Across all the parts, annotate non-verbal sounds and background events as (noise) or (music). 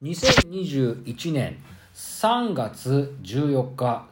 2021年3月14日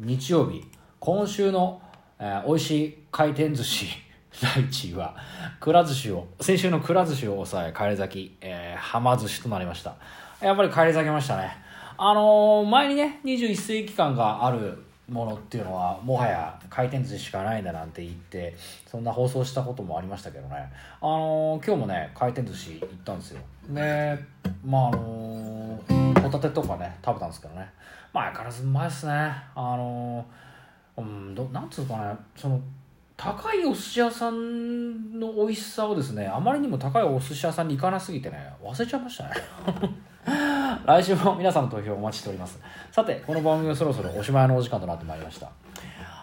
日曜日。今週の、えー、美味しい回転寿司 (laughs) 第1位はくら寿司を先週のくら寿司を抑え帰り咲き、えー、はま寿司となりました。やっぱり帰り咲きましたね。あのー、前にね21世紀間があるものっていうのはもはや回転寿司しかないんだなんて言ってそんな放送したこともありましたけどね。あのー、今日もね回転寿司行ったんですよ。でまああのー、ホタテとかね食べたんですけどね。まあ相変わらずうまいっすね。あのー、うんどなんつうかねその高いお寿司屋さんの美味しさをですねあまりにも高いお寿司屋さんに行かなすぎてね忘れちゃいましたね。(laughs) 来週も皆さんの投票お待ちしております。さてこの番組はそろそろおしまいのお時間となってまいりました。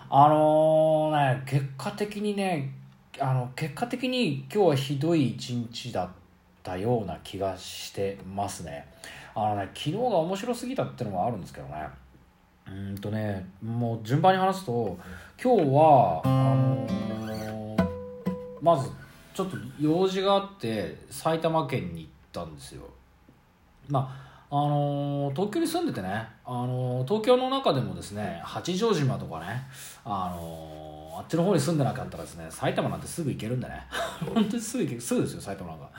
あのー、ね結果的にねあの結果的に今日はひどい一日だったような気がしてますね。あのね昨日が面白すぎたってのもあるんですけどね。うんとねもう順番に話すと今日はあのー、まずちょっと用事があって埼玉県に行ったんですよ。まああのー、東京に住んでてね、あのー、東京の中でもですね八丈島とかね、あのー、あっちの方に住んでなかったらですね埼玉なんてすぐ行けるんでね。(laughs) 本当にすぐ行けすぐですよ埼玉なんか。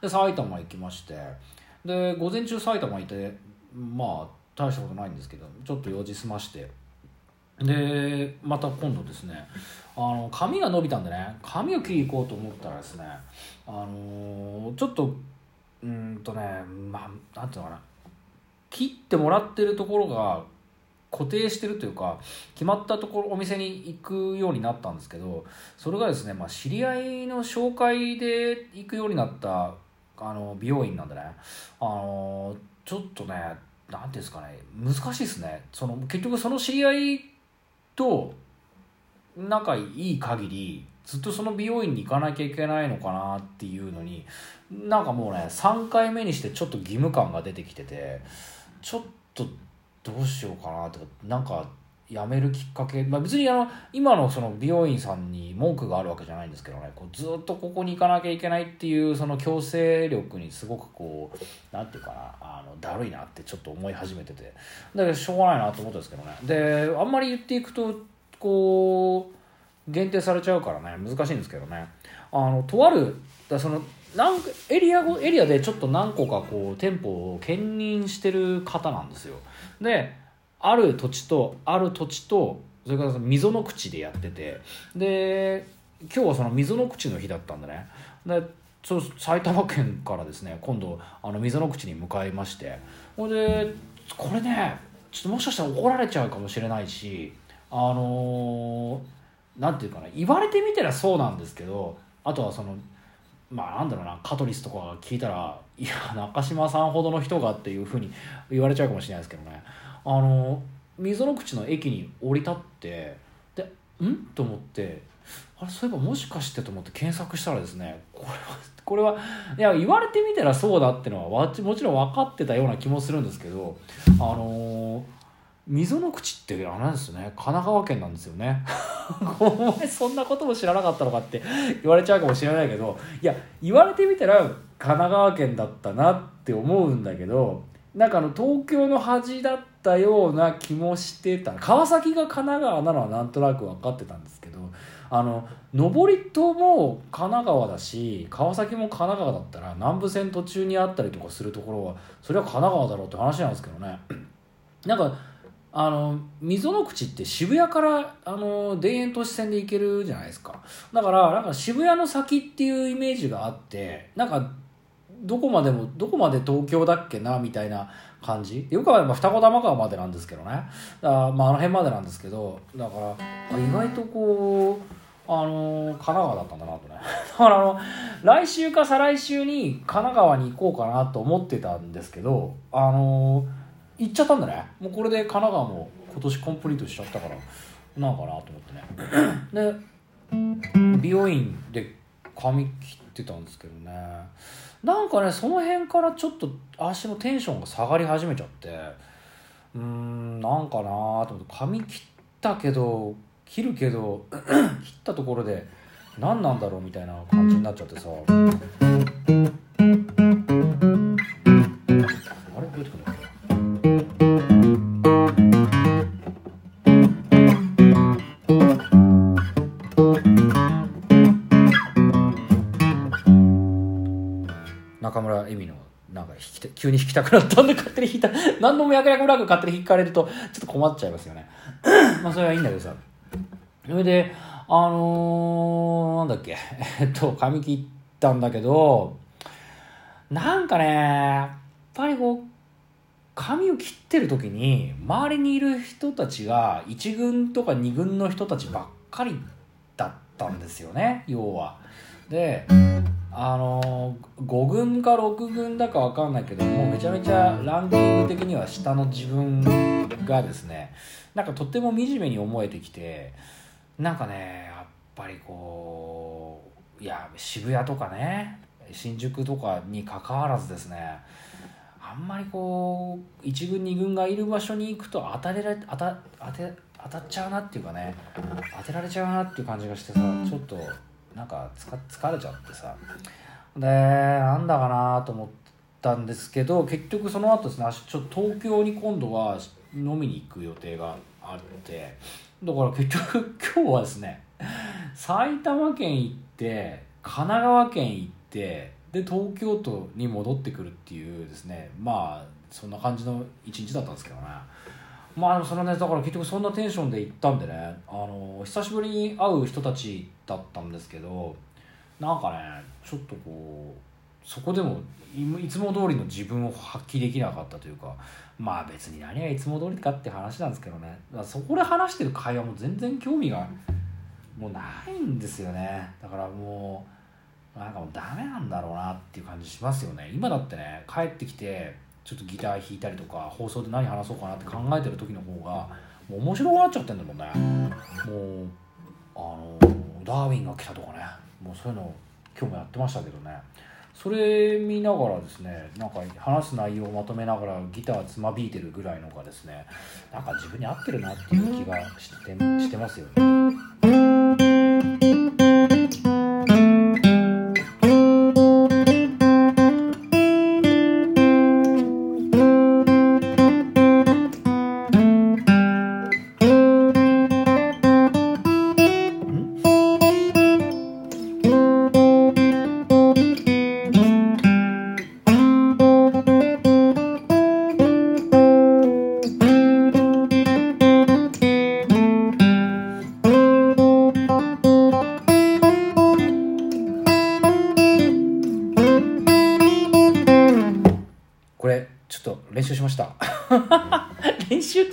で埼玉行きまして。で午前中埼玉いてまあ大したことないんですけどちょっと用事済まして。でまた今度ですねあの髪が伸びたんでね髪を切り行こうと思ったらですねあのちょっとうんとねまあなんていうのかな切ってもらってるところが固定してるというか決まったところお店に行くようになったんですけどそれがですね、まあ、知り合いの紹介で行くようになったあの美容院なんでねあのちょっとね何ていうんですかね難しいですね。その結局その知り合いと仲いい限りずっとその美容院に行かなきゃいけないのかなっていうのになんかもうね3回目にしてちょっと義務感が出てきててちょっとどうしようかなとかなんか辞めるきっかけ、まあ、別にあの今のその美容院さんに文句があるわけじゃないんですけどねこうずっとここに行かなきゃいけないっていうその強制力にすごくこう何て言うかなあのだるいなってちょっと思い始めてて。だけどしょうがないなと思ったんですけどね。であんまり言っていくとこう限定されちゃうからね難しいんですけどね。あのとあるだそのなんエリアエリアでちょっと何個かこう店舗を兼任してる方なんですよ。である土地とある土地とそれからその溝の口でやってて。で今日はその溝の口の日だったんでね。でそ埼玉県からですね今度あの溝の口に向かいまして。ほんでこれねちょっともしかしたら怒られちゃうかもしれないしあの何、ー、て言うかな言われてみたらそうなんですけどあとはそのまあなんだろうな香取とかが聞いたらいや中島さんほどの人がっていうふうに (laughs) 言われちゃうかもしれないですけどね。あの溝の口の駅に降り立ってでん？と思ってあれそういえばもしかしてと思って検索したらですねこれはこれはいや言われてみたらそうだってのはもちろん分かってたような気もするんですけどあのー溝の口ってあれなんですね。神奈川県なんですよね。(laughs) お前そんなことも知らなかったのかって言われちゃうかもしれないけどいや言われてみたら神奈川県だったなって思うんだけどなんかあの東京の恥だったような気もしてた。川崎が神奈川なのはなんとなく分かってたんですけどあの上り戸も神奈川だし川崎も神奈川だったら南武線途中にあったりとかするところはそれは神奈川だろうって話なんですけどね。なんかあの溝の口って渋谷からあの田園都市線で行けるじゃないですか。だからなんか渋谷の先っていうイメージがあってなんかどこまでもどこまで東京だっけなみたいな感じ。よくは二子玉川までなんですけどね。だ、まあ、あの辺までなんですけどだから意外とこうあの神奈川だったんだなとね。(laughs) だからあの来週か再来週に神奈川に行こうかなと思ってたんですけどあの行っちゃったんだね。もうこれで神奈川も今年コンプリートしちゃったからなんかなと思ってね。(clears throat) で美容院で髪切ってたんですけどね。なんかねその辺からちょっと足のテンションが下がり始めちゃってうーんなんかなと思って髪切ったけど切るけど (clears throat) 切ったところで何なんだろうみたいな感じになっちゃってさき急に弾きたくなったんで勝手に弾いた。(laughs) 何度も脈絡なく勝手に弾かれるとちょっと困っちゃいますよね。(coughs) まあそれはいいんだけどさ。それであのー、なんだっけ。(laughs) えっと髪切ったんだけどなんかねやっぱりこう髪を切ってる時に周りにいる人たちが1軍とか2軍の人たちばっかりだったんですよね要は。であの5軍か6軍だか分かんないけどもうめちゃめちゃランキング的には下の自分がですねなんかとっても惨めに思えてきてなんかねやっぱりこういや渋谷とかね新宿とかにかかわらずですねあんまりこう1軍2軍がいる場所に行くと当たれら当た当て当たっちゃうなっていうかね当てられちゃうなっていう感じがしてさちょっとなんか疲れちゃってさ。でなんだかなと思ったんですけど結局その後ですねちょ東京に今度は飲みに行く予定があってだから結局 (laughs) 今日はですね埼玉県行って神奈川県行ってで東京都に戻ってくるっていうですねまあそんな感じの一日だったんですけどね。まあそのねだから結局そんなテンションで行ったんでねあの久しぶりに会う人たちだったんですけどなんかねちょっとこうそこでもいつも通りの自分を発揮できなかったというかまあ別に何がいつも通りかって話なんですけどね。そこで話してる会話も全然興味がもうないんですよね。だからもうなんかもうダメなんだろうなっていう感じしますよね。今だってね帰ってきてちょっとギター弾いたりとか放送で何話そうかなって考えてる時の方がもう面白くなっちゃってんだもんね。もうあのダーウィンが来たとかね。もうそういうの今日もやってましたけどね。それ見ながらですねなんか話す内容をまとめながらギターつまびいてるぐらいのがですねなんか自分に合ってるなっていう気がしてしてますよね。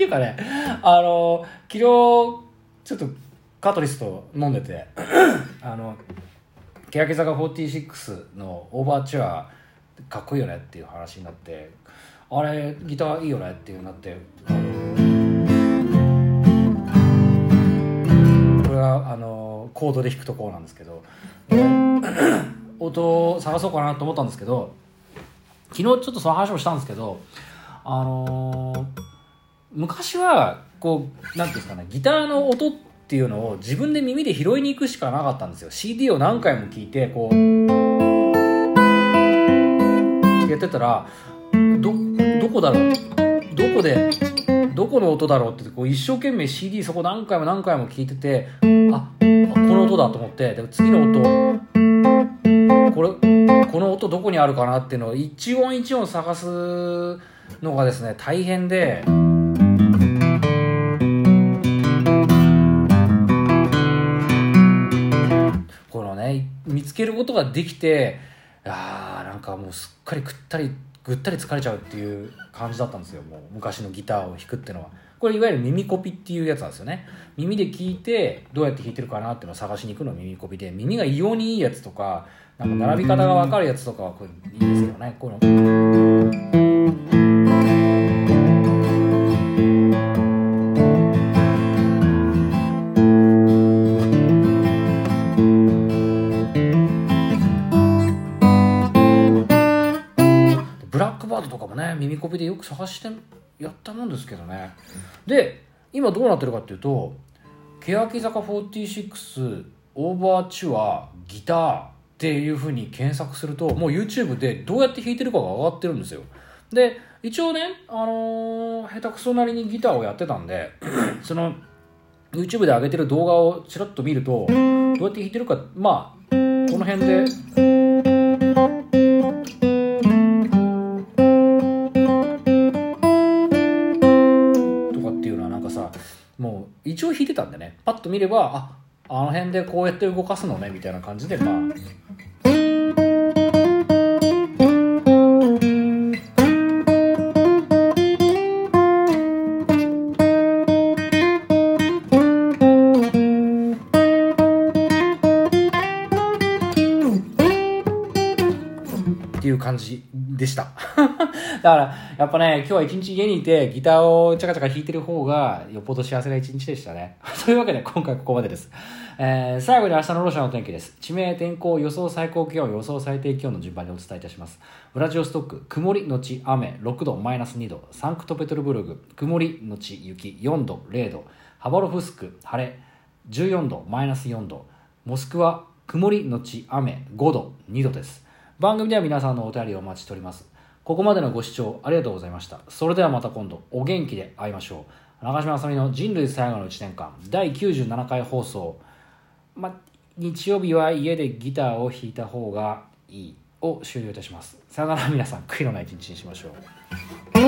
かねあの昨日ちょっとカトリスと飲んでて (laughs) あの欅坂46のオーバーチュアかっこいいよねっていう話になってあれギターいいよねっていうなってこれはあのコードで弾くところなんですけど (coughs) 音を探そうかなと思ったんですけど昨日ちょっとその話をしたんですけどあのー昔はこう何ていうんですかねギターの音っていうのを自分で耳で拾いに行くしかなかったんですよ。CD を何回も聴いてこうやってたらどどこだろう？どこでどこの音だろうってこう一生懸命 CD そこ何回も何回も聴いててあこの音だと思ってで次の音これこの音どこにあるかなっていうのを一音一音探すのがですね大変で。このね見つけることができてあーなんかもうすっかりぐったりぐったり疲れちゃうっていう感じだったんですよもう昔のギターを弾くっていうのはこれいわゆる耳コピっていうやつなんですよね。耳で聞いてどうやって弾いてるかなっていうのを探しに行くのが耳コピで。耳が異様にいいやつとかなんか並び方が分かるやつとかはこれいいですけどね。この耳コピでよく探してやったもんですけどね。で今どうなってるかっていうと欅坂46オーバーチュアギターっていうふうに検索するともう YouTube でどうやって弾いてるかが上がってるんですよ。で一応ね、あのー、下手くそなりにギターをやってたんで (clears throat) その YouTube で上げてる動画をちらっと見るとどうやって弾いてるかまあこの辺で弾いてたんでねパッと見ればああの辺でこうやって動かすのねみたいな感じでまあっていう感じでした。だから、やっぱね、今日は一日家にいて、ギターをチャカチャカ弾いてる方が、よっぽど幸せな一日でしたね。(laughs) というわけで、今回ここまでです。えー、最後に明日のロシアの天気です。地名、天候、予想最高気温、予想最低気温の順番にお伝えいたします。ウラジオストック、曇りのち雨、6度、マイナス2度。サンクトペテルブルグ、曇りのち雪、4度、0度。ハバロフスク、晴れ、14度、マイナス4度。モスクワ、曇りのち雨、5度、2度です。番組では皆さんのお便りをお待ちしております。ここまでのご視聴ありがとうございました。それではまた今度、お元気で会いましょう。長嶋あさみの人類最後の1年間、第97回放送。ま、日曜日は家でギターを弾いた方がいいを終了いたします。さよなら皆さん、悔いのない一日にしましょう。